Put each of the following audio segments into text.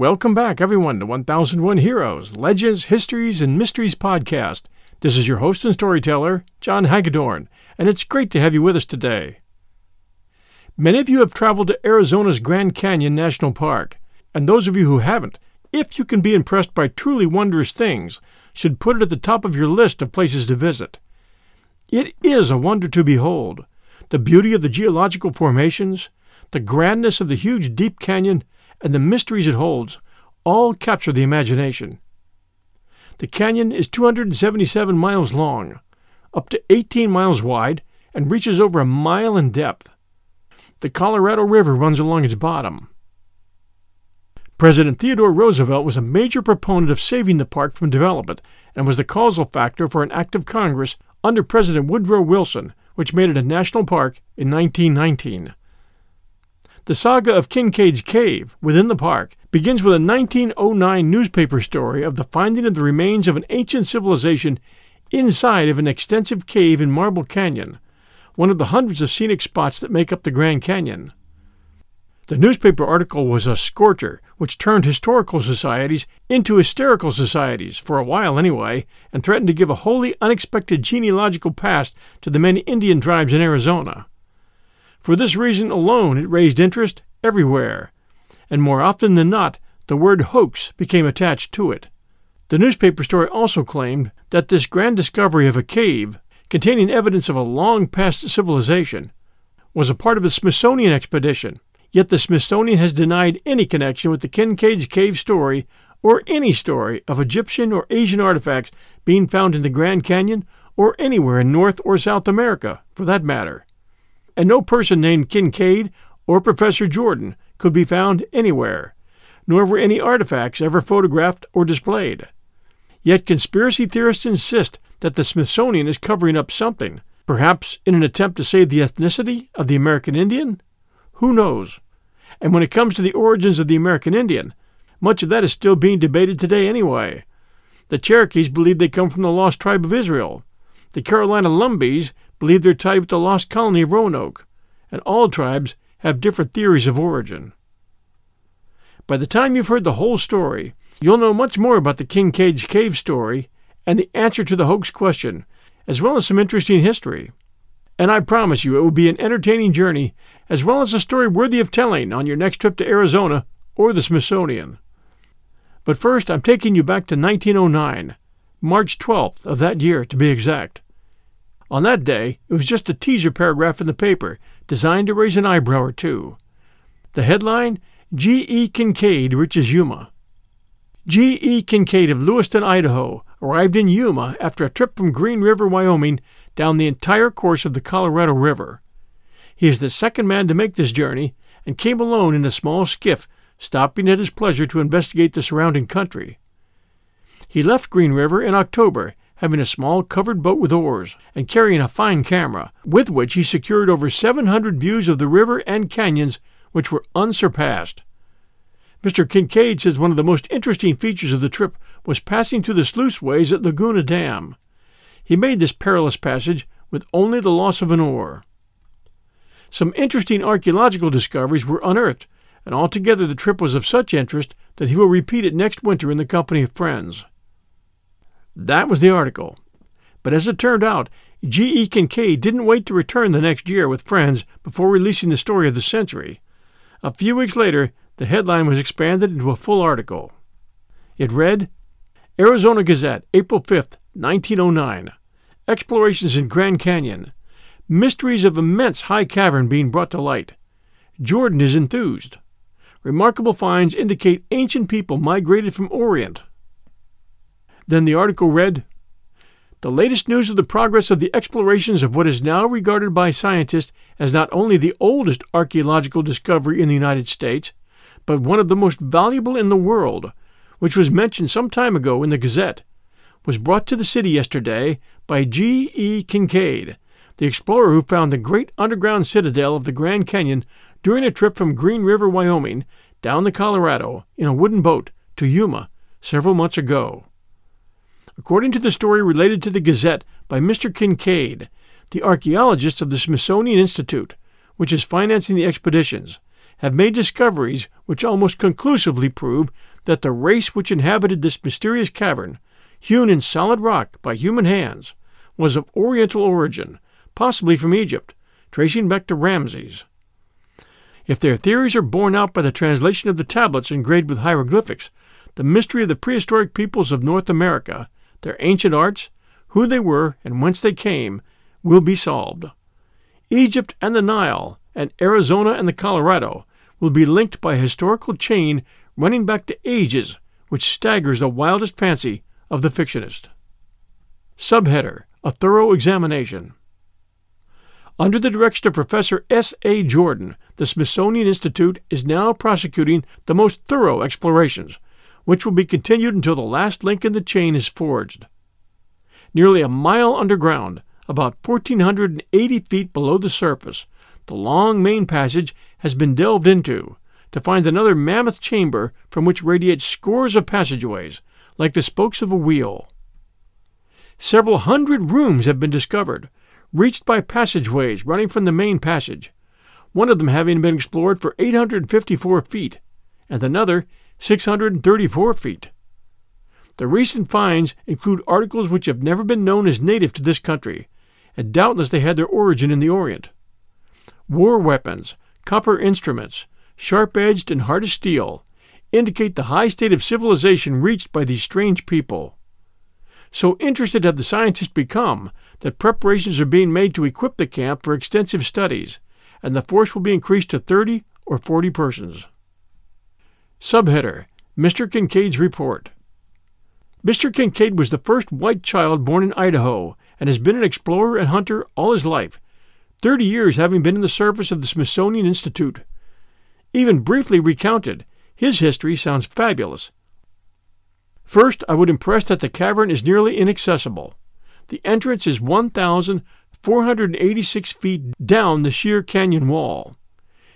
Welcome back, everyone, to 1001 Heroes, Legends, Histories, and Mysteries podcast. This is your host and storyteller, John Hagedorn, and it's great to have you with us today. Many of you have traveled to Arizona's Grand Canyon National Park, and those of you who haven't, if you can be impressed by truly wondrous things, should put it at the top of your list of places to visit. It is a wonder to behold. The beauty of the geological formations, the grandness of the huge deep canyon, and the mysteries it holds all capture the imagination. The canyon is 277 miles long, up to 18 miles wide, and reaches over a mile in depth. The Colorado River runs along its bottom. President Theodore Roosevelt was a major proponent of saving the park from development and was the causal factor for an act of Congress under President Woodrow Wilson, which made it a national park in 1919. The saga of Kincaid's Cave, within the park, begins with a 1909 newspaper story of the finding of the remains of an ancient civilization inside of an extensive cave in Marble Canyon, one of the hundreds of scenic spots that make up the Grand Canyon. The newspaper article was a scorcher, which turned historical societies into hysterical societies, for a while anyway, and threatened to give a wholly unexpected genealogical past to the many Indian tribes in Arizona. For this reason alone, it raised interest everywhere, and more often than not, the word hoax became attached to it. The newspaper story also claimed that this grand discovery of a cave, containing evidence of a long past civilization, was a part of the Smithsonian expedition, yet the Smithsonian has denied any connection with the Kincaid's Cave story or any story of Egyptian or Asian artifacts being found in the Grand Canyon or anywhere in North or South America, for that matter and no person named Kincaid or Professor Jordan could be found anywhere, nor were any artifacts ever photographed or displayed. Yet conspiracy theorists insist that the Smithsonian is covering up something, perhaps in an attempt to save the ethnicity of the American Indian? Who knows? And when it comes to the origins of the American Indian, much of that is still being debated today anyway. The Cherokees believe they come from the lost tribe of Israel. The Carolina Lumbees believe they're tied with the lost colony of Roanoke, and all tribes have different theories of origin. By the time you've heard the whole story, you'll know much more about the Kincaid's Cave story and the answer to the hoax question, as well as some interesting history. And I promise you it will be an entertaining journey, as well as a story worthy of telling on your next trip to Arizona or the Smithsonian. But first, I'm taking you back to 1909, March 12th of that year to be exact. On that day, it was just a teaser paragraph in the paper, designed to raise an eyebrow or two. The headline G. E. Kincaid reaches Yuma. G. E. Kincaid of Lewiston, Idaho, arrived in Yuma after a trip from Green River, Wyoming, down the entire course of the Colorado River. He is the second man to make this journey and came alone in a small skiff, stopping at his pleasure to investigate the surrounding country. He left Green River in October having a small covered boat with oars, and carrying a fine camera, with which he secured over 700 views of the river and canyons which were unsurpassed. Mr. Kincaid says one of the most interesting features of the trip was passing through the sluiceways at Laguna Dam. He made this perilous passage with only the loss of an oar. Some interesting archaeological discoveries were unearthed, and altogether the trip was of such interest that he will repeat it next winter in the company of friends. That was the article. But as it turned out, G. E. Kincaid didn't wait to return the next year with friends before releasing the story of the century. A few weeks later, the headline was expanded into a full article. It read Arizona Gazette, April 5, 1909. Explorations in Grand Canyon. Mysteries of immense high cavern being brought to light. Jordan is enthused. Remarkable finds indicate ancient people migrated from Orient. Then the article read The latest news of the progress of the explorations of what is now regarded by scientists as not only the oldest archaeological discovery in the United States, but one of the most valuable in the world, which was mentioned some time ago in the Gazette, was brought to the city yesterday by G. E. Kincaid, the explorer who found the great underground citadel of the Grand Canyon during a trip from Green River, Wyoming, down the Colorado in a wooden boat to Yuma several months ago. According to the story related to the Gazette by Mr. Kincaid, the archaeologists of the Smithsonian Institute, which is financing the expeditions, have made discoveries which almost conclusively prove that the race which inhabited this mysterious cavern, hewn in solid rock by human hands, was of Oriental origin, possibly from Egypt, tracing back to Ramses. If their theories are borne out by the translation of the tablets engraved with hieroglyphics, the mystery of the prehistoric peoples of North America, their ancient arts, who they were, and whence they came, will be solved. Egypt and the Nile, and Arizona and the Colorado will be linked by a historical chain running back to ages which staggers the wildest fancy of the fictionist. Subheader A Thorough Examination. Under the direction of Professor S. A. Jordan, the Smithsonian Institute is now prosecuting the most thorough explorations, which will be continued until the last link in the chain is forged. Nearly a mile underground, about 1,480 feet below the surface, the long main passage has been delved into to find another mammoth chamber from which radiate scores of passageways, like the spokes of a wheel. Several hundred rooms have been discovered, reached by passageways running from the main passage, one of them having been explored for 854 feet, and another 634 feet. The recent finds include articles which have never been known as native to this country, and doubtless they had their origin in the Orient war weapons, copper instruments, sharp edged and hard as steel, indicate the high state of civilization reached by these strange people. So interested have the scientists become that preparations are being made to equip the camp for extensive studies, and the force will be increased to 30 or 40 persons. Subheader Mr. Kincaid's Report Mr. Kincaid was the first white child born in Idaho and has been an explorer and hunter all his life, 30 years having been in the service of the Smithsonian Institute. Even briefly recounted, his history sounds fabulous. First, I would impress that the cavern is nearly inaccessible. The entrance is 1,486 feet down the sheer canyon wall.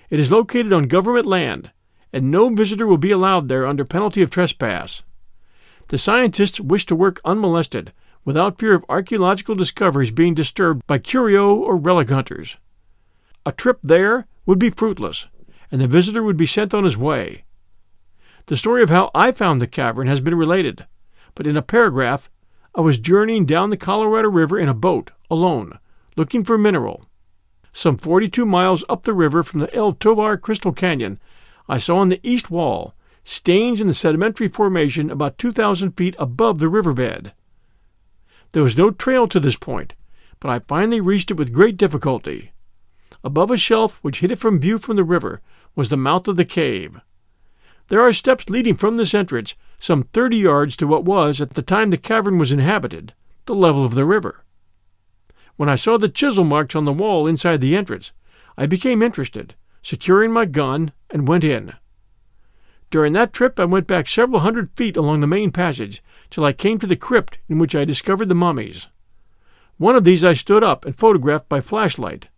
It is located on government land, and no visitor will be allowed there under penalty of trespass. The scientists wish to work unmolested, without fear of archaeological discoveries being disturbed by curio or relic hunters. A trip there would be fruitless, and the visitor would be sent on his way. The story of how I found the cavern has been related, but in a paragraph, I was journeying down the Colorado River in a boat, alone, looking for mineral. Some 42 miles up the river from the El Tovar Crystal Canyon, I saw on the east wall stains in the sedimentary formation about 2,000 feet above the riverbed. There was no trail to this point, but I finally reached it with great difficulty. Above a shelf which hid it from view from the river was the mouth of the cave. There are steps leading from this entrance some thirty yards to what was, at the time the cavern was inhabited, the level of the river. When I saw the chisel marks on the wall inside the entrance, I became interested, securing my gun, and went in. During that trip, I went back several hundred feet along the main passage till I came to the crypt in which I discovered the mummies. One of these I stood up and photographed by flashlight.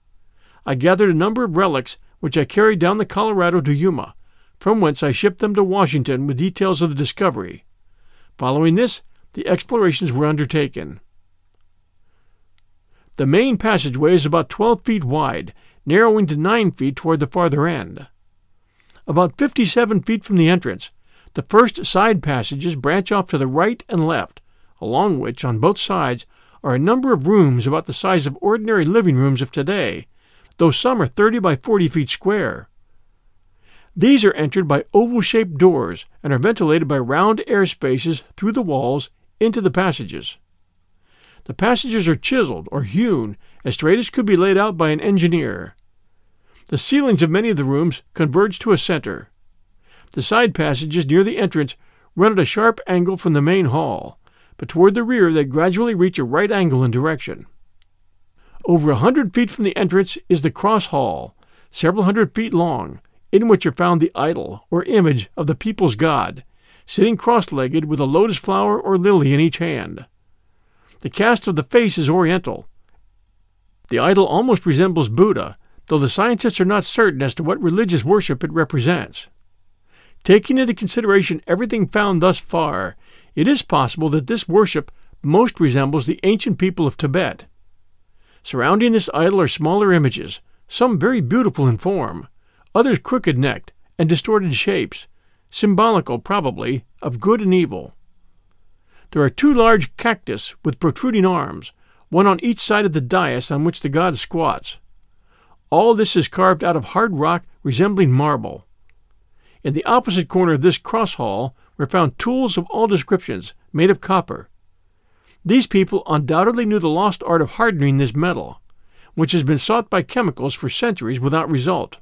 I gathered a number of relics which I carried down the Colorado to Yuma, from whence I shipped them to Washington with details of the discovery. Following this, the explorations were undertaken. The main passageway is about 12 feet wide, narrowing to 9 feet toward the farther end. About 57 feet from the entrance, the first side passages branch off to the right and left, along which, on both sides, are a number of rooms about the size of ordinary living rooms of today, though some are 30 by 40 feet square. These are entered by oval shaped doors and are ventilated by round air spaces through the walls into the passages. The passages are chiseled or hewn as straight as could be laid out by an engineer. The ceilings of many of the rooms converge to a center. The side passages near the entrance run at a sharp angle from the main hall, but toward the rear they gradually reach a right angle in direction. Over a hundred feet from the entrance is the cross hall, several hundred feet long, in which are found the idol or image of the people's god, sitting cross legged with a lotus flower or lily in each hand. The cast of the face is oriental. The idol almost resembles Buddha, though the scientists are not certain as to what religious worship it represents. Taking into consideration everything found thus far, it is possible that this worship most resembles the ancient people of Tibet. Surrounding this idol are smaller images, some very beautiful in form, others crooked necked and distorted shapes, symbolical, probably, of good and evil. There are two large cactus with protruding arms, one on each side of the dais on which the god squats. All this is carved out of hard rock resembling marble. In the opposite corner of this cross hall were found tools of all descriptions, made of copper. These people undoubtedly knew the lost art of hardening this metal, which has been sought by chemicals for centuries without result.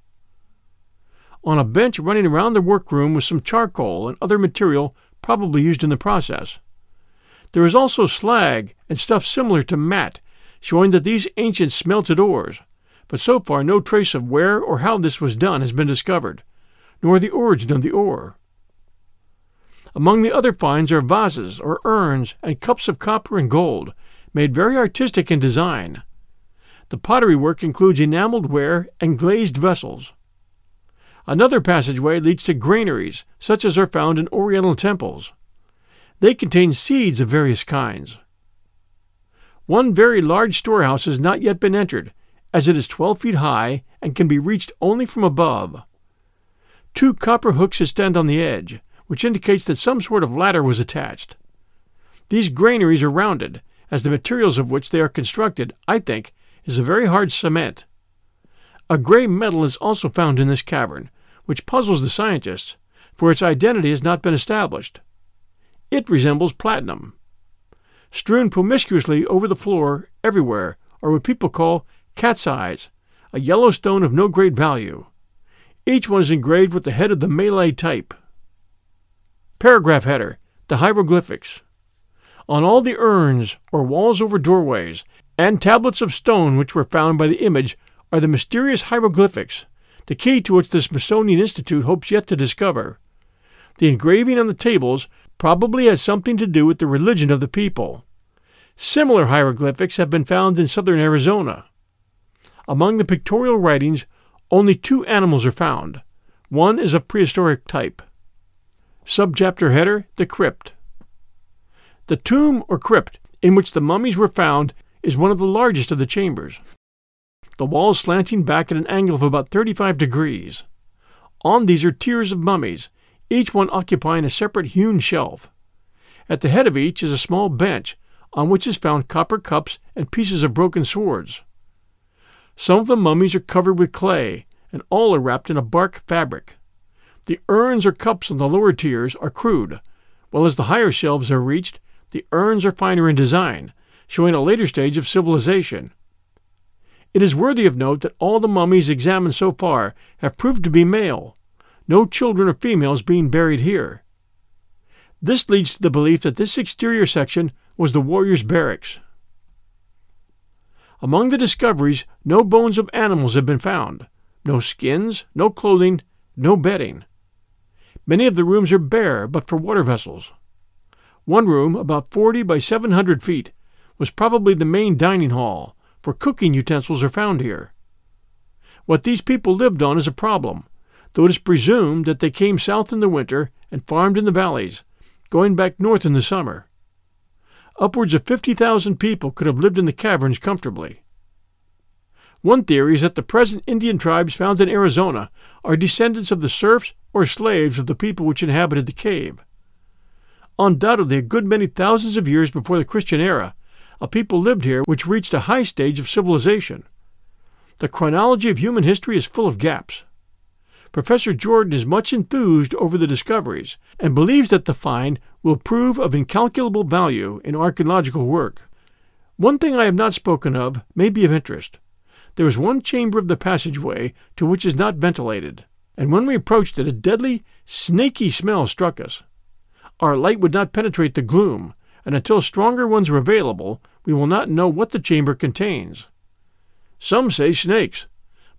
On a bench running around the workroom was some charcoal and other material probably used in the process. There is also slag and stuff similar to matte, showing that these ancients smelted ores, but so far no trace of where or how this was done has been discovered, nor the origin of the ore. Among the other finds are vases or urns and cups of copper and gold, made very artistic in design. The pottery work includes enameled ware and glazed vessels. Another passageway leads to granaries, such as are found in Oriental temples. They contain seeds of various kinds. One very large storehouse has not yet been entered, as it is 12 feet high and can be reached only from above. Two copper hooks extend on the edge, which indicates that some sort of ladder was attached. These granaries are rounded, as the materials of which they are constructed, I think, is a very hard cement. A gray metal is also found in this cavern, which puzzles the scientists, for its identity has not been established. It resembles platinum. Strewn promiscuously over the floor everywhere are what people call cat's eyes, a yellow stone of no great value. Each one is engraved with the head of the Malay type. Paragraph header The hieroglyphics. On all the urns, or walls over doorways, and tablets of stone which were found by the image are the mysterious hieroglyphics, the key to which the Smithsonian Institute hopes yet to discover. The engraving on the tables probably has something to do with the religion of the people. Similar hieroglyphics have been found in southern Arizona. Among the pictorial writings, only two animals are found. One is of prehistoric type. Subchapter header The Crypt. The tomb or crypt in which the mummies were found is one of the largest of the chambers. The walls slanting back at an angle of about 35 degrees. On these are tiers of mummies, each one occupying a separate hewn shelf. At the head of each is a small bench, on which is found copper cups and pieces of broken swords. Some of the mummies are covered with clay, and all are wrapped in a bark fabric. The urns or cups on the lower tiers are crude, while as the higher shelves are reached, the urns are finer in design, showing a later stage of civilization. It is worthy of note that all the mummies examined so far have proved to be male, no children or females being buried here. This leads to the belief that this exterior section was the warriors' barracks. Among the discoveries, no bones of animals have been found, no skins, no clothing, no bedding. Many of the rooms are bare but for water vessels. One room, about 40 by 700 feet, was probably the main dining hall, for cooking utensils are found here. What these people lived on is a problem, though it is presumed that they came south in the winter and farmed in the valleys, going back north in the summer. Upwards of 50,000 people could have lived in the caverns comfortably. One theory is that the present Indian tribes found in Arizona are descendants of the serfs or slaves of the people which inhabited the cave. Undoubtedly, a good many thousands of years before the Christian era, a people lived here which reached a high stage of civilization. The chronology of human history is full of gaps. Professor Jordan is much enthused over the discoveries and believes that the find will prove of incalculable value in archaeological work. One thing I have not spoken of may be of interest. There is one chamber of the passageway to which is not ventilated, and when we approached it, a deadly, snaky smell struck us. Our light would not penetrate the gloom, and until stronger ones are available, we will not know what the chamber contains. Some say snakes,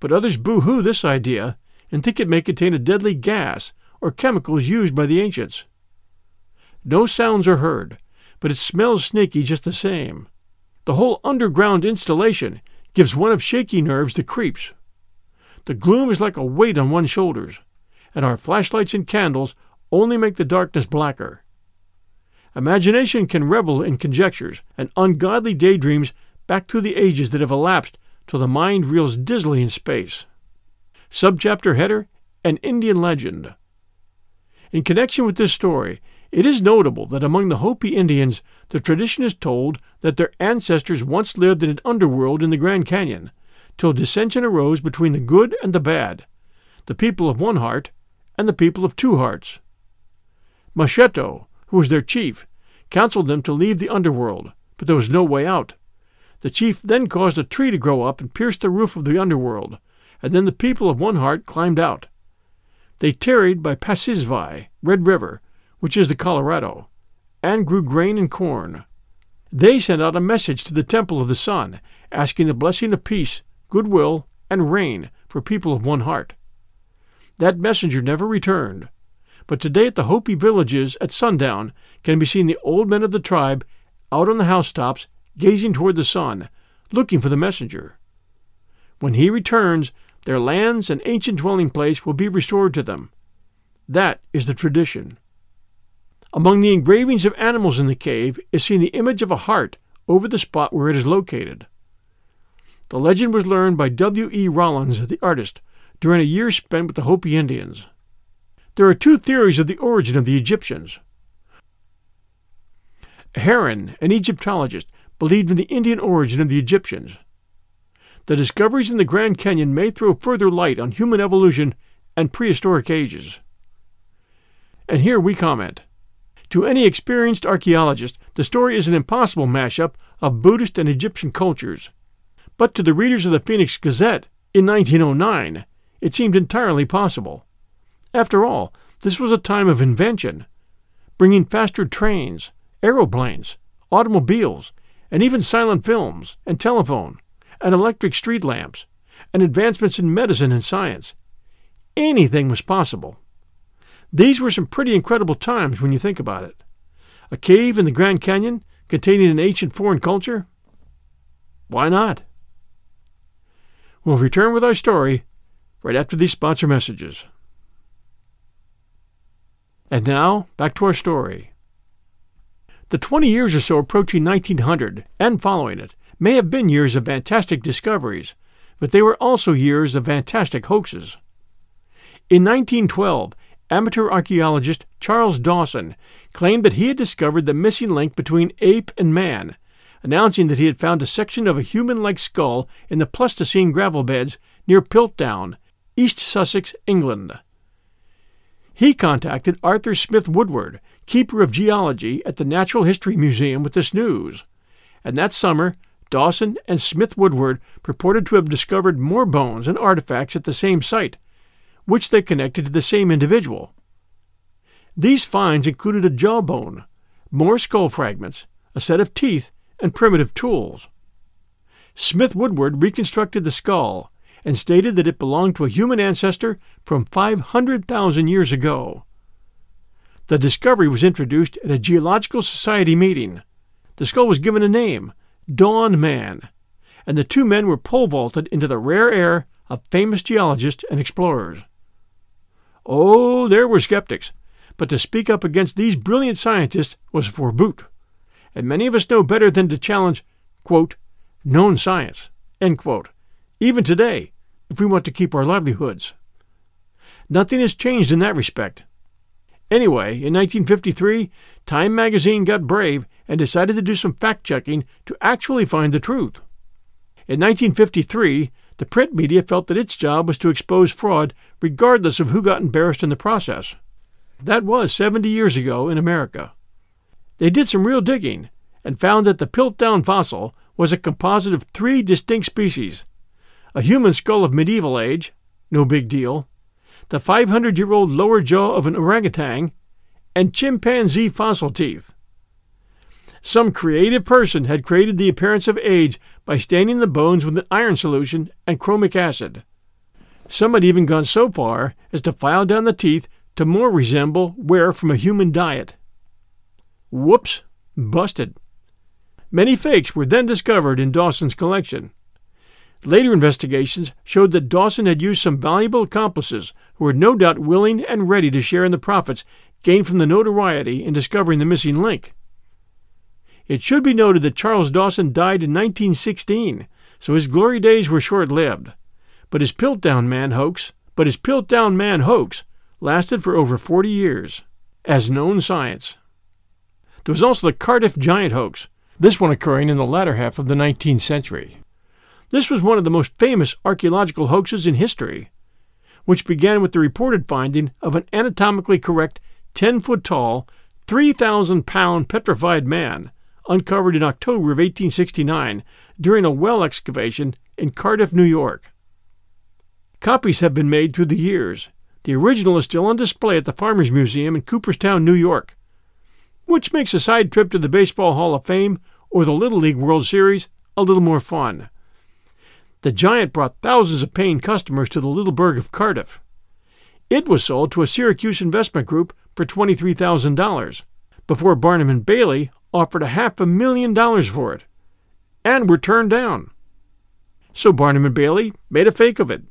but others boo hoo this idea and think it may contain a deadly gas or chemicals used by the ancients. No sounds are heard, but it smells snaky just the same. The whole underground installation gives one of shaky nerves the creeps. The gloom is like a weight on one's shoulders, and our flashlights and candles only make the darkness blacker. Imagination can revel in conjectures and ungodly daydreams back through the ages that have elapsed till the mind reels dizzily in space. Subchapter header An Indian Legend. In connection with this story, it is notable that among the Hopi Indians, the tradition is told that their ancestors once lived in an underworld in the Grand Canyon, till dissension arose between the good and the bad, the people of one heart and the people of two hearts. Macheto, who was their chief, counseled them to leave the underworld, but there was no way out. The chief then caused a tree to grow up and pierce the roof of the underworld, and then the people of one heart climbed out. They tarried by Passisvai, Red River, which is the Colorado, and grew grain and corn. They sent out a message to the temple of the sun, asking the blessing of peace, goodwill, and rain for people of one heart. That messenger never returned, but today at the Hopi villages at sundown can be seen the old men of the tribe out on the housetops gazing toward the sun, looking for the messenger. When he returns, their lands and ancient dwelling place will be restored to them. That is the tradition. Among the engravings of animals in the cave is seen the image of a heart over the spot where it is located. The legend was learned by W. E. Rollins, the artist, during a year spent with the Hopi Indians. There are two theories of the origin of the Egyptians. Heron, an Egyptologist, believed in the Indian origin of the Egyptians. The discoveries in the Grand Canyon may throw further light on human evolution and prehistoric ages. And here we comment. To any experienced archaeologist, the story is an impossible mashup of Buddhist and Egyptian cultures. But to the readers of the Phoenix Gazette in 1909, it seemed entirely possible. After all, this was a time of invention, bringing faster trains, aeroplanes, automobiles, and even silent films and telephone and electric street lamps and advancements in medicine and science. Anything was possible. These were some pretty incredible times when you think about it. A cave in the Grand Canyon containing an ancient foreign culture? Why not? We'll return with our story right after these sponsor messages. And now, back to our story. The 20 years or so approaching 1900 and following it may have been years of fantastic discoveries, but they were also years of fantastic hoaxes. In 1912, amateur archaeologist Charles Dawson claimed that he had discovered the missing link between ape and man, announcing that he had found a section of a human like skull in the Pleistocene gravel beds near Piltdown, East Sussex, England. He contacted Arthur Smith Woodward, keeper of geology at the Natural History Museum, with this news. And that summer, Dawson and Smith Woodward purported to have discovered more bones and artifacts at the same site, which they connected to the same individual. These finds included a jawbone, more skull fragments, a set of teeth, and primitive tools. Smith Woodward reconstructed the skull and stated that it belonged to a human ancestor from 500,000 years ago. The discovery was introduced at a Geological Society meeting. The skull was given a name, Dawn Man, and the two men were pole vaulted into the rare air of famous geologists and explorers. Oh, there were skeptics, but to speak up against these brilliant scientists was for boot. And many of us know better than to challenge, quote, known science, quote, even today, if we want to keep our livelihoods. Nothing has changed in that respect. Anyway, in 1953, Time magazine got brave and decided to do some fact checking to actually find the truth. In 1953, the print media felt that its job was to expose fraud regardless of who got embarrassed in the process. That was 70 years ago in America. They did some real digging and found that the Piltdown fossil was a composite of three distinct species a human skull of medieval age, no big deal, the 500 year old lower jaw of an orangutan, and chimpanzee fossil teeth. Some creative person had created the appearance of age by staining the bones with an iron solution and chromic acid. Some had even gone so far as to file down the teeth to more resemble wear from a human diet. Whoops! Busted. Many fakes were then discovered in Dawson's collection. Later investigations showed that Dawson had used some valuable accomplices who were no doubt willing and ready to share in the profits gained from the notoriety in discovering the missing link. It should be noted that Charles Dawson died in 1916, so his glory days were short lived. But his Piltdown Man hoax, but his Piltdown Man hoax lasted for over 40 years, as known science. There was also the Cardiff Giant hoax, this one occurring in the latter half of the 19th century. This was one of the most famous archaeological hoaxes in history, which began with the reported finding of an anatomically correct 10 foot tall, 3,000 pound petrified man uncovered in October of 1869 during a well excavation in Cardiff, New York. Copies have been made through the years. The original is still on display at the Farmers Museum in Cooperstown, New York, which makes a side trip to the Baseball Hall of Fame or the Little League World Series a little more fun. The giant brought thousands of paying customers to the little burg of Cardiff. It was sold to a Syracuse investment group for $23,000 before Barnum and Bailey offered a half a million dollars for it and were turned down. So Barnum and Bailey made a fake of it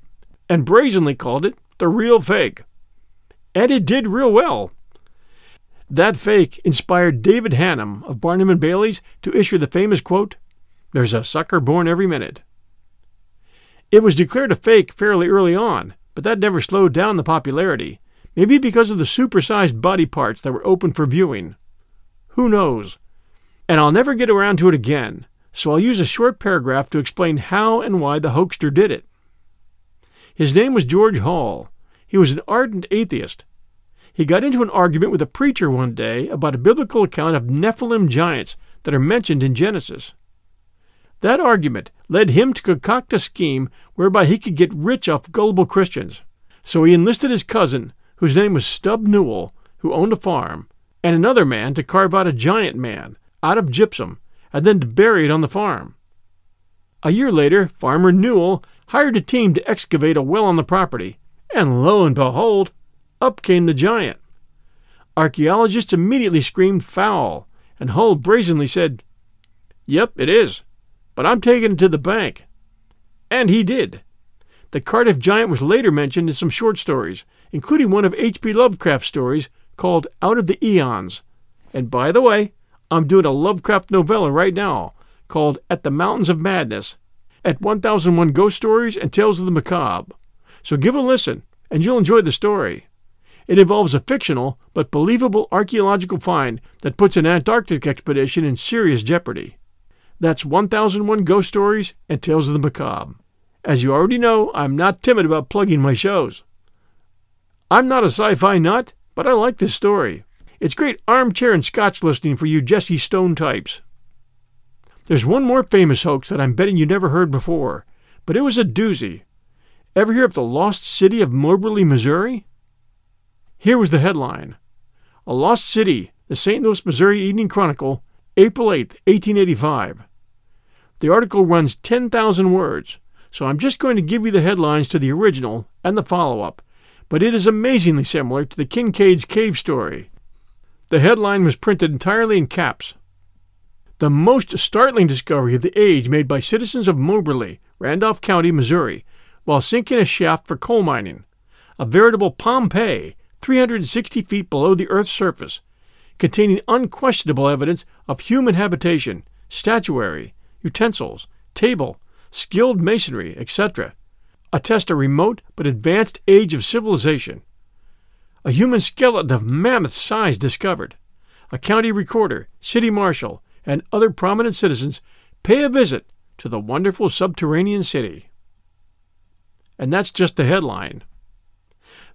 and brazenly called it the real fake. And it did real well. That fake inspired David Hannum of Barnum and Bailey's to issue the famous quote, There's a sucker born every minute. It was declared a fake fairly early on, but that never slowed down the popularity, maybe because of the supersized body parts that were open for viewing. Who knows? And I'll never get around to it again, so I'll use a short paragraph to explain how and why the hoaxer did it. His name was George Hull. He was an ardent atheist. He got into an argument with a preacher one day about a biblical account of Nephilim giants that are mentioned in Genesis. That argument led him to concoct a scheme whereby he could get rich off gullible Christians. So he enlisted his cousin, whose name was Stub Newell, who owned a farm, and another man to carve out a giant man out of gypsum and then it on the farm. A year later, Farmer Newell hired a team to excavate a well on the property, and lo and behold, up came the giant. Archaeologists immediately screamed foul, and Hull brazenly said, Yep, it is, but I'm taking it to the bank. And he did. The Cardiff Giant was later mentioned in some short stories, including one of H.P. Lovecraft's stories called Out of the Eons. And by the way, I'm doing a Lovecraft novella right now called At the Mountains of Madness at 1001 Ghost Stories and Tales of the Macabre. So give a listen, and you'll enjoy the story. It involves a fictional but believable archaeological find that puts an Antarctic expedition in serious jeopardy. That's 1001 Ghost Stories and Tales of the Macabre. As you already know, I'm not timid about plugging my shows. I'm not a sci fi nut, but I like this story. It's great armchair and scotch listening for you Jesse Stone types. There's one more famous hoax that I'm betting you never heard before, but it was a doozy. Ever hear of the lost city of Moberly, Missouri? Here was the headline A Lost City, the St. Louis, Missouri Evening Chronicle, April 8, 1885. The article runs 10,000 words, so I'm just going to give you the headlines to the original and the follow up, but it is amazingly similar to the Kincaid's Cave story. The headline was printed entirely in caps. The most startling discovery of the age made by citizens of Moberly, Randolph County, Missouri, while sinking a shaft for coal mining. A veritable Pompeii, 360 feet below the Earth's surface, containing unquestionable evidence of human habitation, statuary, utensils, table, skilled masonry, etc., attest a remote but advanced age of civilization. A human skeleton of mammoth size discovered. A county recorder, city marshal, and other prominent citizens pay a visit to the wonderful subterranean city. And that's just the headline.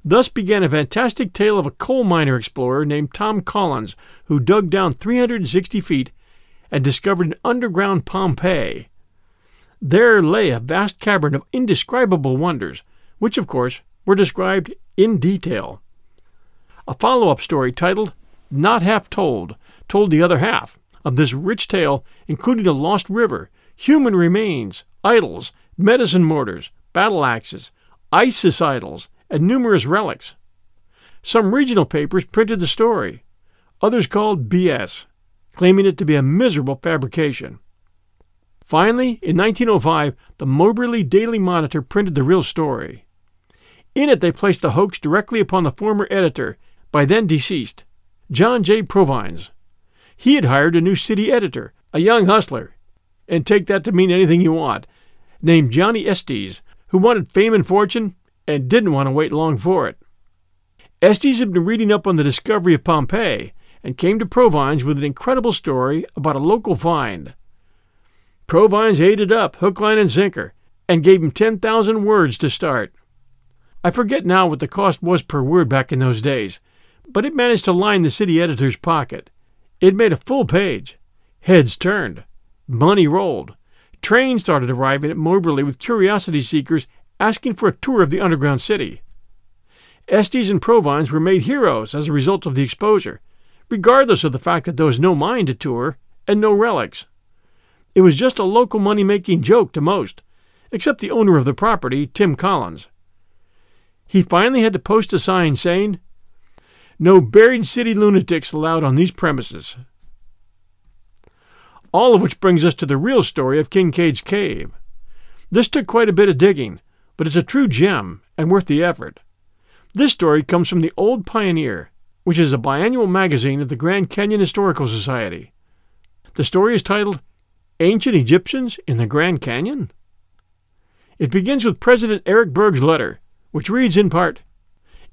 Thus began a fantastic tale of a coal miner explorer named Tom Collins, who dug down 360 feet and discovered an underground Pompeii. There lay a vast cavern of indescribable wonders, which, of course, were described in detail. A follow up story titled Not Half Told told the other half of this rich tale, including a lost river, human remains, idols, medicine mortars, battle axes, Isis idols, and numerous relics. Some regional papers printed the story, others called BS, claiming it to be a miserable fabrication. Finally, in 1905, the Moberly Daily Monitor printed the real story. In it, they placed the hoax directly upon the former editor, by then deceased, John J. Provines. He had hired a new city editor, a young hustler, and take that to mean anything you want, named Johnny Estes, who wanted fame and fortune and didn't want to wait long for it. Estes had been reading up on the discovery of Pompeii and came to Provines with an incredible story about a local find. Provines ate it up, hook, line, and sinker, and gave him 10,000 words to start. I forget now what the cost was per word back in those days, but it managed to line the city editor's pocket. It made a full page. Heads turned. Money rolled. Trains started arriving at Moberly with curiosity seekers asking for a tour of the underground city. Estes and Provines were made heroes as a result of the exposure, regardless of the fact that there was no mine to tour and no relics. It was just a local money making joke to most, except the owner of the property, Tim Collins. He finally had to post a sign saying, No buried city lunatics allowed on these premises. All of which brings us to the real story of Kincaid's Cave. This took quite a bit of digging, but it's a true gem and worth the effort. This story comes from the Old Pioneer, which is a biannual magazine of the Grand Canyon Historical Society. The story is titled Ancient Egyptians in the Grand Canyon? It begins with President Eric Berg's letter, which reads in part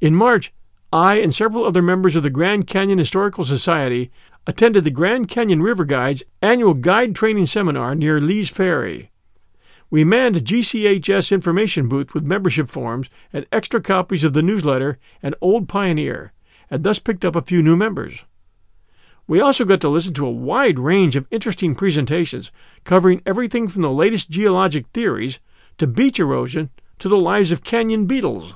In March, I and several other members of the Grand Canyon Historical Society attended the Grand Canyon River Guide's annual guide training seminar near Lee's Ferry. We manned a GCHS information booth with membership forms and extra copies of the newsletter and Old Pioneer, and thus picked up a few new members. We also got to listen to a wide range of interesting presentations covering everything from the latest geologic theories to beach erosion to the lives of canyon beetles.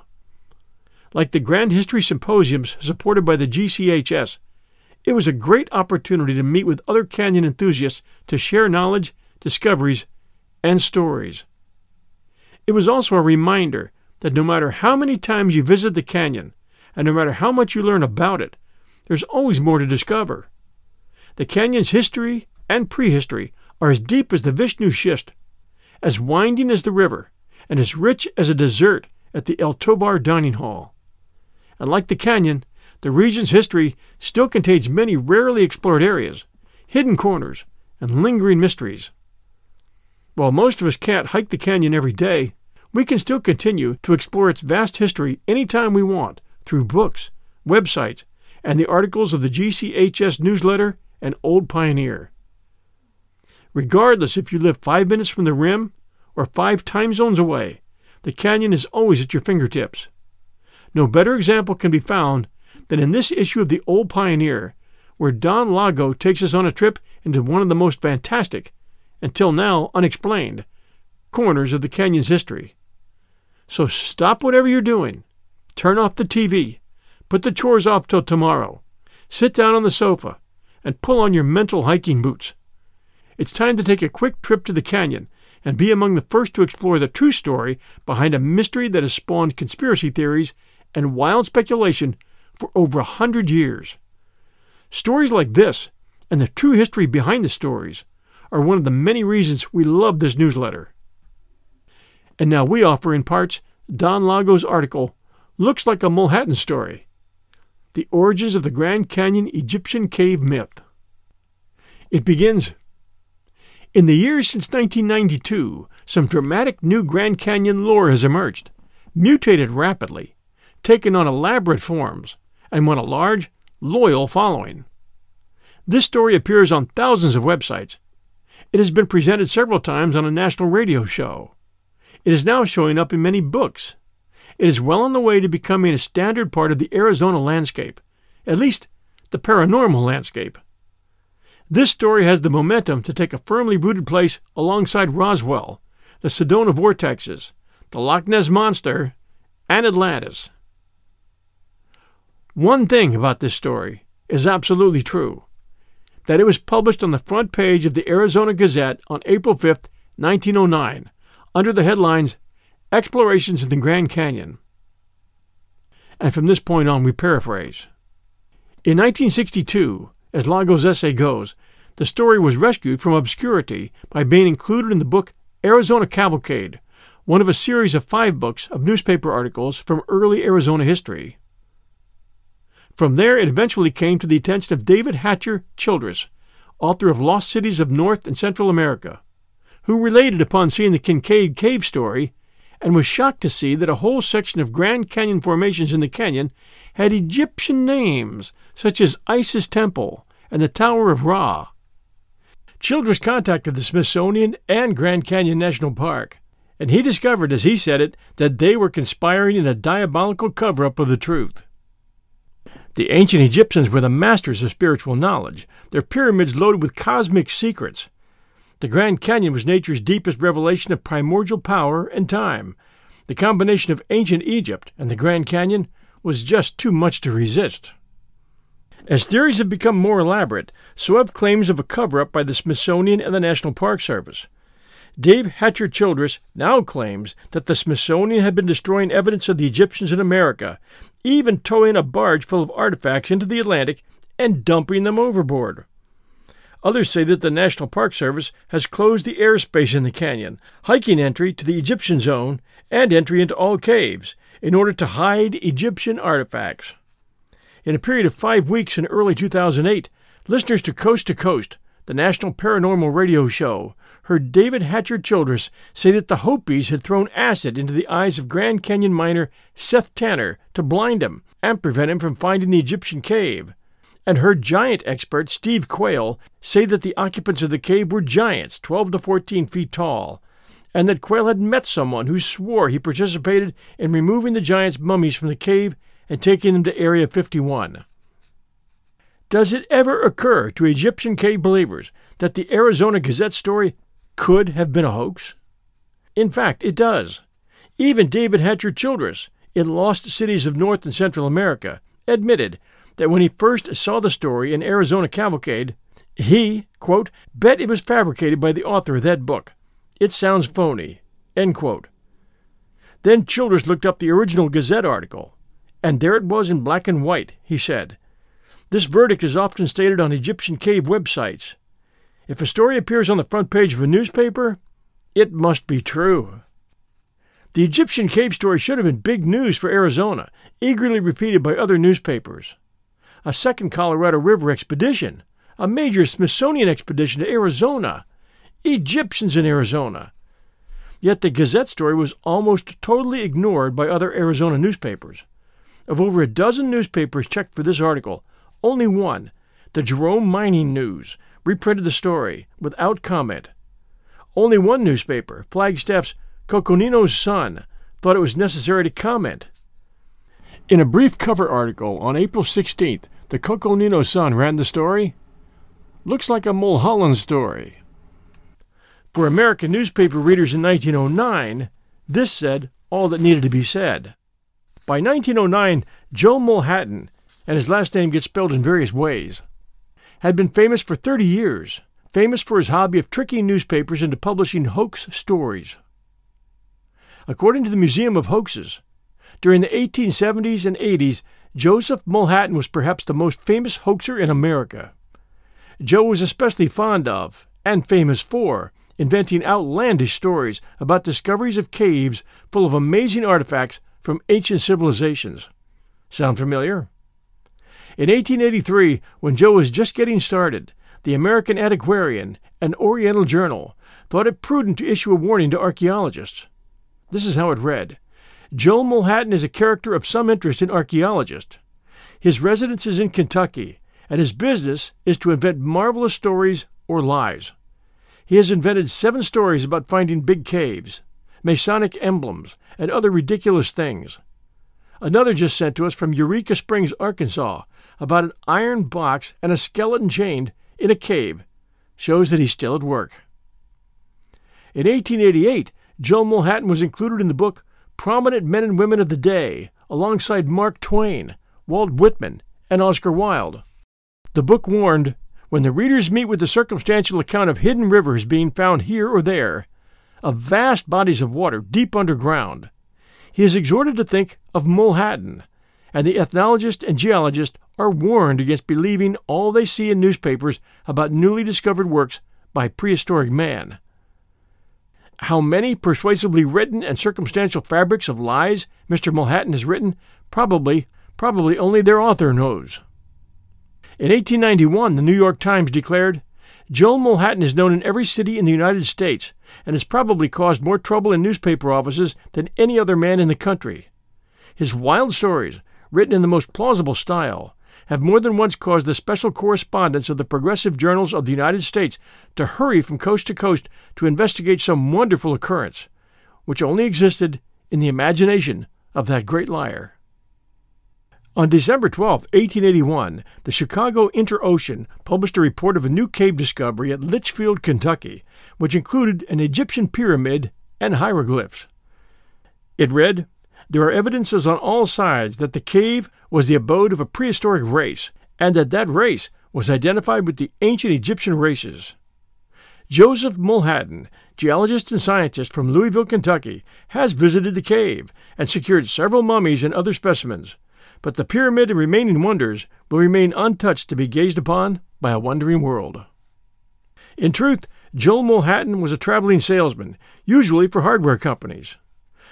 Like the Grand History Symposiums supported by the GCHS, it was a great opportunity to meet with other canyon enthusiasts to share knowledge, discoveries, and stories. It was also a reminder that no matter how many times you visit the canyon, and no matter how much you learn about it, there's always more to discover. The canyon's history and prehistory are as deep as the Vishnu schist, as winding as the river, and as rich as a dessert at the El Tovar dining hall. And like the canyon, the region's history still contains many rarely explored areas, hidden corners, and lingering mysteries. While most of us can't hike the canyon every day, we can still continue to explore its vast history anytime we want through books, websites, and the articles of the GCHS newsletter and Old Pioneer. Regardless if you live five minutes from the rim or five time zones away, the canyon is always at your fingertips. No better example can be found than in this issue of the Old Pioneer, where Don Lago takes us on a trip into one of the most fantastic until now unexplained, corners of the canyon's history. So stop whatever you're doing, turn off the TV, put the chores off till tomorrow, sit down on the sofa, and pull on your mental hiking boots. It's time to take a quick trip to the canyon and be among the first to explore the true story behind a mystery that has spawned conspiracy theories and wild speculation for over a hundred years. Stories like this, and the true history behind the stories, are one of the many reasons we love this newsletter. And now we offer in parts Don Lago's article, Looks Like a Mulhattan Story. The Origins of the Grand Canyon Egyptian Cave Myth. It begins In the years since 1992, some dramatic new Grand Canyon lore has emerged, mutated rapidly, taken on elaborate forms, and won a large, loyal following. This story appears on thousands of websites. It has been presented several times on a national radio show. It is now showing up in many books. It is well on the way to becoming a standard part of the Arizona landscape, at least the paranormal landscape. This story has the momentum to take a firmly rooted place alongside Roswell, the Sedona vortexes, the Loch Ness Monster, and Atlantis. One thing about this story is absolutely true that it was published on the front page of the Arizona Gazette on April 5, 1909, under the headlines Explorations in the Grand Canyon. And from this point on, we paraphrase. In 1962, as Lago's essay goes, the story was rescued from obscurity by being included in the book Arizona Cavalcade, one of a series of five books of newspaper articles from early Arizona history. From there, it eventually came to the attention of David Hatcher Childress, author of Lost Cities of North and Central America, who related upon seeing the Kincaid Cave story and was shocked to see that a whole section of Grand Canyon formations in the canyon had Egyptian names, such as Isis Temple and the Tower of Ra. Childress contacted the Smithsonian and Grand Canyon National Park, and he discovered, as he said it, that they were conspiring in a diabolical cover up of the truth. The ancient Egyptians were the masters of spiritual knowledge, their pyramids loaded with cosmic secrets. The Grand Canyon was nature's deepest revelation of primordial power and time. The combination of ancient Egypt and the Grand Canyon was just too much to resist. As theories have become more elaborate, so have claims of a cover up by the Smithsonian and the National Park Service. Dave Hatcher Childress now claims that the Smithsonian had been destroying evidence of the Egyptians in America even towing a barge full of artifacts into the Atlantic and dumping them overboard. Others say that the National Park Service has closed the airspace in the canyon, hiking entry to the Egyptian zone and entry into all caves, in order to hide Egyptian artifacts. In a period of five weeks in early 2008, listeners to Coast to Coast, the national paranormal radio show, heard David Hatcher Childress say that the Hopis had thrown acid into the eyes of Grand Canyon miner Seth Tanner to blind him and prevent him from finding the Egyptian cave, and heard giant expert Steve Quayle say that the occupants of the cave were giants 12 to 14 feet tall, and that Quayle had met someone who swore he participated in removing the giants' mummies from the cave and taking them to Area 51. Does it ever occur to Egyptian cave believers that the Arizona Gazette story could have been a hoax? In fact, it does. Even David Hatcher Childress, in Lost Cities of North and Central America, admitted that when he first saw the story in Arizona Cavalcade, he, quote, bet it was fabricated by the author of that book. It sounds phony, end quote. Then Childress looked up the original Gazette article, and there it was in black and white, he said. This verdict is often stated on Egyptian cave websites, if a story appears on the front page of a newspaper, it must be true. The Egyptian cave story should have been big news for Arizona, eagerly repeated by other newspapers. A second Colorado River expedition, a major Smithsonian expedition to Arizona, Egyptians in Arizona. Yet the Gazette story was almost totally ignored by other Arizona newspapers. Of over a dozen newspapers checked for this article, only one, the Jerome Mining News, reprinted the story without comment. Only one newspaper, Flagstaff's Coconino's Sun, thought it was necessary to comment. In a brief cover article on April 16th, the Coconino Sun ran the story Looks like a Mulhattan story. For American newspaper readers in 1909, this said all that needed to be said. By 1909, Joe Mulhattan, and his last name gets spelled in various ways, had been famous for 30 years, famous for his hobby of tricking newspapers into publishing hoax stories. According to the Museum of Hoaxes, during the 1870s and 80s, Joseph Mulhattan was perhaps the most famous hoaxer in America. Joe was especially fond of, and famous for, inventing outlandish stories about discoveries of caves full of amazing artifacts from ancient civilizations. Sound familiar? In 1883, when Joe was just getting started, the American Antiquarian, an Oriental journal, thought it prudent to issue a warning to archaeologists. This is how it read Joe Mulhattan is a character of some interest in archaeologists. His residence is in Kentucky, and his business is to invent marvelous stories or lies. He has invented seven stories about finding big caves, Masonic emblems, and other ridiculous things. Another just sent to us from Eureka Springs, Arkansas, about an iron box and a skeleton chained in a cave. Shows that he's still at work. In 1888, Joe Mulhattan was included in the book Prominent Men and Women of the Day, alongside Mark Twain, Walt Whitman, and Oscar Wilde. The book warned when the readers meet with the circumstantial account of hidden rivers being found here or there, of vast bodies of water deep underground, he is exhorted to think of Mulhattan, and the ethnologist and geologist are warned against believing all they see in newspapers about newly discovered works by prehistoric man. How many persuasively written and circumstantial fabrics of lies Mr. Mulhattan has written, probably, probably only their author knows. In 1891, the New York Times declared, Joel Mulhattan is known in every city in the United States and has probably caused more trouble in newspaper offices than any other man in the country. His wild stories, written in the most plausible style, have more than once caused the special correspondents of the progressive journals of the United States to hurry from coast to coast to investigate some wonderful occurrence, which only existed in the imagination of that great liar. On December 12, 1881, the Chicago Inter-Ocean published a report of a new cave discovery at Litchfield, Kentucky, which included an Egyptian pyramid and hieroglyphs. It read, There are evidences on all sides that the cave was the abode of a prehistoric race, and that that race was identified with the ancient Egyptian races. Joseph Mulhattan, geologist and scientist from Louisville, Kentucky, has visited the cave and secured several mummies and other specimens but the pyramid and remaining wonders will remain untouched to be gazed upon by a wondering world. In truth, Joel Mulhattan was a traveling salesman, usually for hardware companies.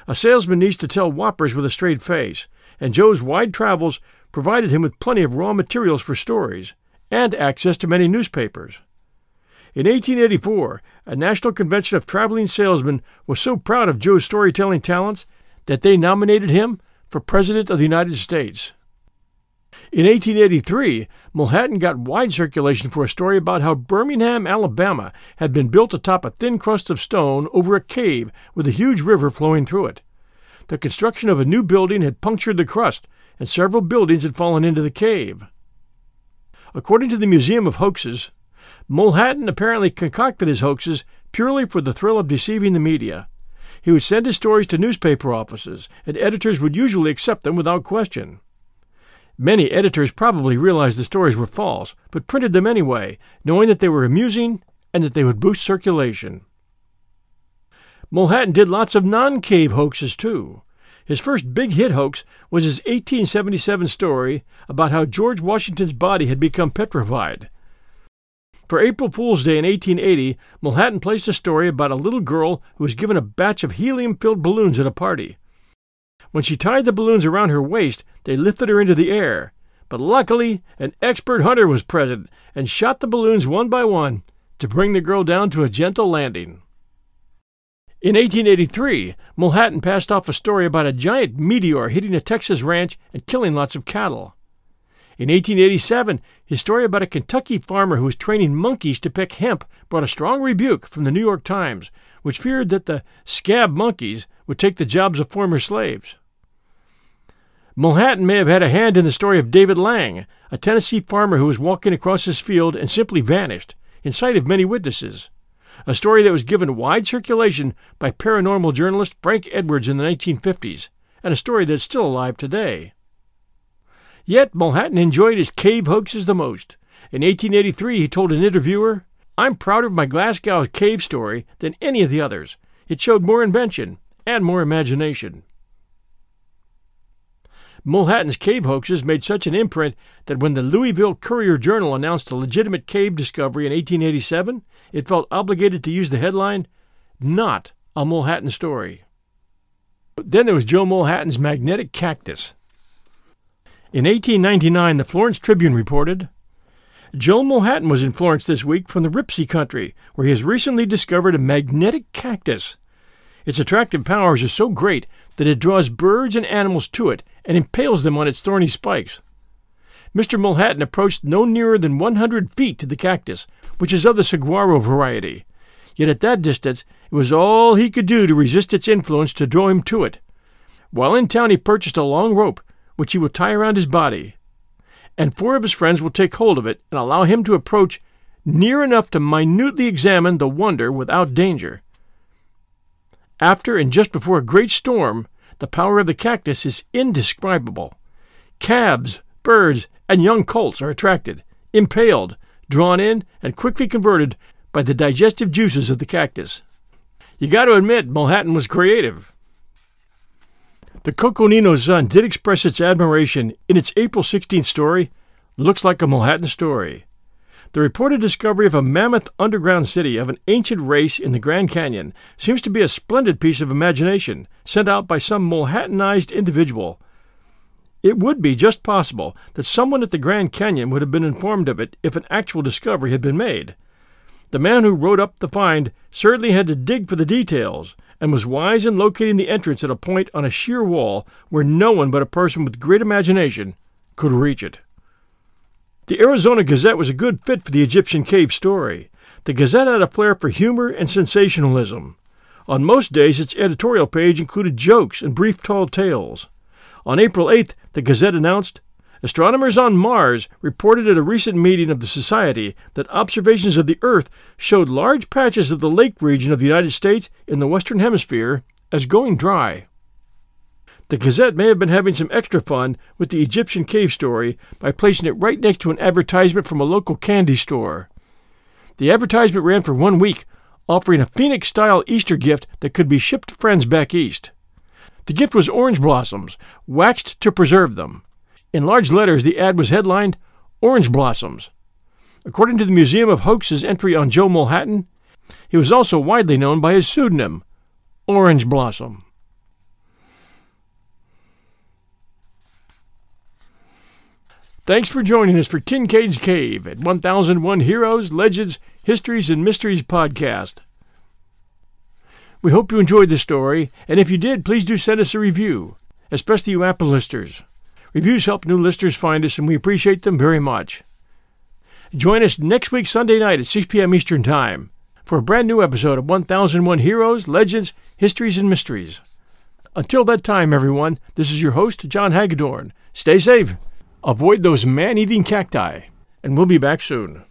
A salesman needs to tell whoppers with a straight face, and Joe's wide travels provided him with plenty of raw materials for stories and access to many newspapers. In 1884, a national convention of traveling salesmen was so proud of Joe's storytelling talents that they nominated him for President of the United States. In 1883, Mulhattan got wide circulation for a story about how Birmingham, Alabama, had been built atop a thin crust of stone over a cave with a huge river flowing through it. The construction of a new building had punctured the crust, and several buildings had fallen into the cave. According to the Museum of Hoaxes, Mulhattan apparently concocted his hoaxes purely for the thrill of deceiving the media. He would send his stories to newspaper offices, and editors would usually accept them without question. Many editors probably realized the stories were false, but printed them anyway, knowing that they were amusing and that they would boost circulation. Mulhattan did lots of non cave hoaxes, too. His first big hit hoax was his 1877 story about how George Washington's body had become petrified. For April Fool's Day in 1880, Mulhattan placed a story about a little girl who was given a batch of helium filled balloons at a party. When she tied the balloons around her waist, they lifted her into the air. But luckily, an expert hunter was present and shot the balloons one by one to bring the girl down to a gentle landing. In 1883, Mulhattan passed off a story about a giant meteor hitting a Texas ranch and killing lots of cattle. In 1887, his story about a Kentucky farmer who was training monkeys to pick hemp brought a strong rebuke from the New York Times, which feared that the scab monkeys would take the jobs of former slaves. Mulhattan may have had a hand in the story of David Lang, a Tennessee farmer who was walking across his field and simply vanished, in sight of many witnesses. A story that was given wide circulation by paranormal journalist Frank Edwards in the 1950s, and a story that's still alive today. Yet Mulhattan enjoyed his cave hoaxes the most. In 1883, he told an interviewer, I'm prouder of my Glasgow cave story than any of the others. It showed more invention and more imagination. Mulhattan's cave hoaxes made such an imprint that when the Louisville Courier Journal announced a legitimate cave discovery in 1887, it felt obligated to use the headline, Not a Mulhattan Story. Then there was Joe Mulhattan's magnetic cactus. In 1899, the Florence Tribune reported Joe Mulhattan was in Florence this week from the Ripsey country, where he has recently discovered a magnetic cactus. Its attractive powers are so great that it draws birds and animals to it and impales them on its thorny spikes. Mr. Mulhattan approached no nearer than 100 feet to the cactus, which is of the saguaro variety. Yet at that distance, it was all he could do to resist its influence to draw him to it. While in town, he purchased a long rope, which he will tie around his body, and four of his friends will take hold of it and allow him to approach near enough to minutely examine the wonder without danger. After and just before a great storm, the power of the cactus is indescribable. Calves, birds, and young colts are attracted, impaled, drawn in, and quickly converted by the digestive juices of the cactus. You got to admit, Mulhattan was creative. The Coconino Sun did express its admiration in its April 16th story, Looks Like a Mulhattan Story. The reported discovery of a mammoth underground city of an ancient race in the Grand Canyon seems to be a splendid piece of imagination sent out by some Mulhattanized individual. It would be just possible that someone at the Grand Canyon would have been informed of it if an actual discovery had been made. The man who wrote up the find certainly had to dig for the details, and was wise in locating the entrance at a point on a sheer wall where no one but a person with great imagination could reach it. The Arizona Gazette was a good fit for the Egyptian cave story. The Gazette had a flair for humor and sensationalism. On most days, its editorial page included jokes and brief tall tales. On April 8th, the Gazette announced Astronomers on Mars reported at a recent meeting of the Society that observations of the Earth showed large patches of the lake region of the United States in the Western Hemisphere as going dry. The Gazette may have been having some extra fun with the Egyptian cave story by placing it right next to an advertisement from a local candy store. The advertisement ran for one week, offering a Phoenix style Easter gift that could be shipped to friends back east. The gift was orange blossoms, waxed to preserve them. In large letters, the ad was headlined Orange Blossoms. According to the Museum of Hoax's entry on Joe Mulhattan, he was also widely known by his pseudonym, Orange Blossom. Thanks for joining us for Kincaid's Cave at 1001 Heroes, Legends, Histories, and Mysteries podcast. We hope you enjoyed the story, and if you did, please do send us a review, especially you Apple listeners. Reviews help new listeners find us, and we appreciate them very much. Join us next week, Sunday night at 6 p.m. Eastern Time, for a brand new episode of 1001 Heroes, Legends, Histories, and Mysteries. Until that time, everyone, this is your host, John Hagedorn. Stay safe, avoid those man eating cacti, and we'll be back soon.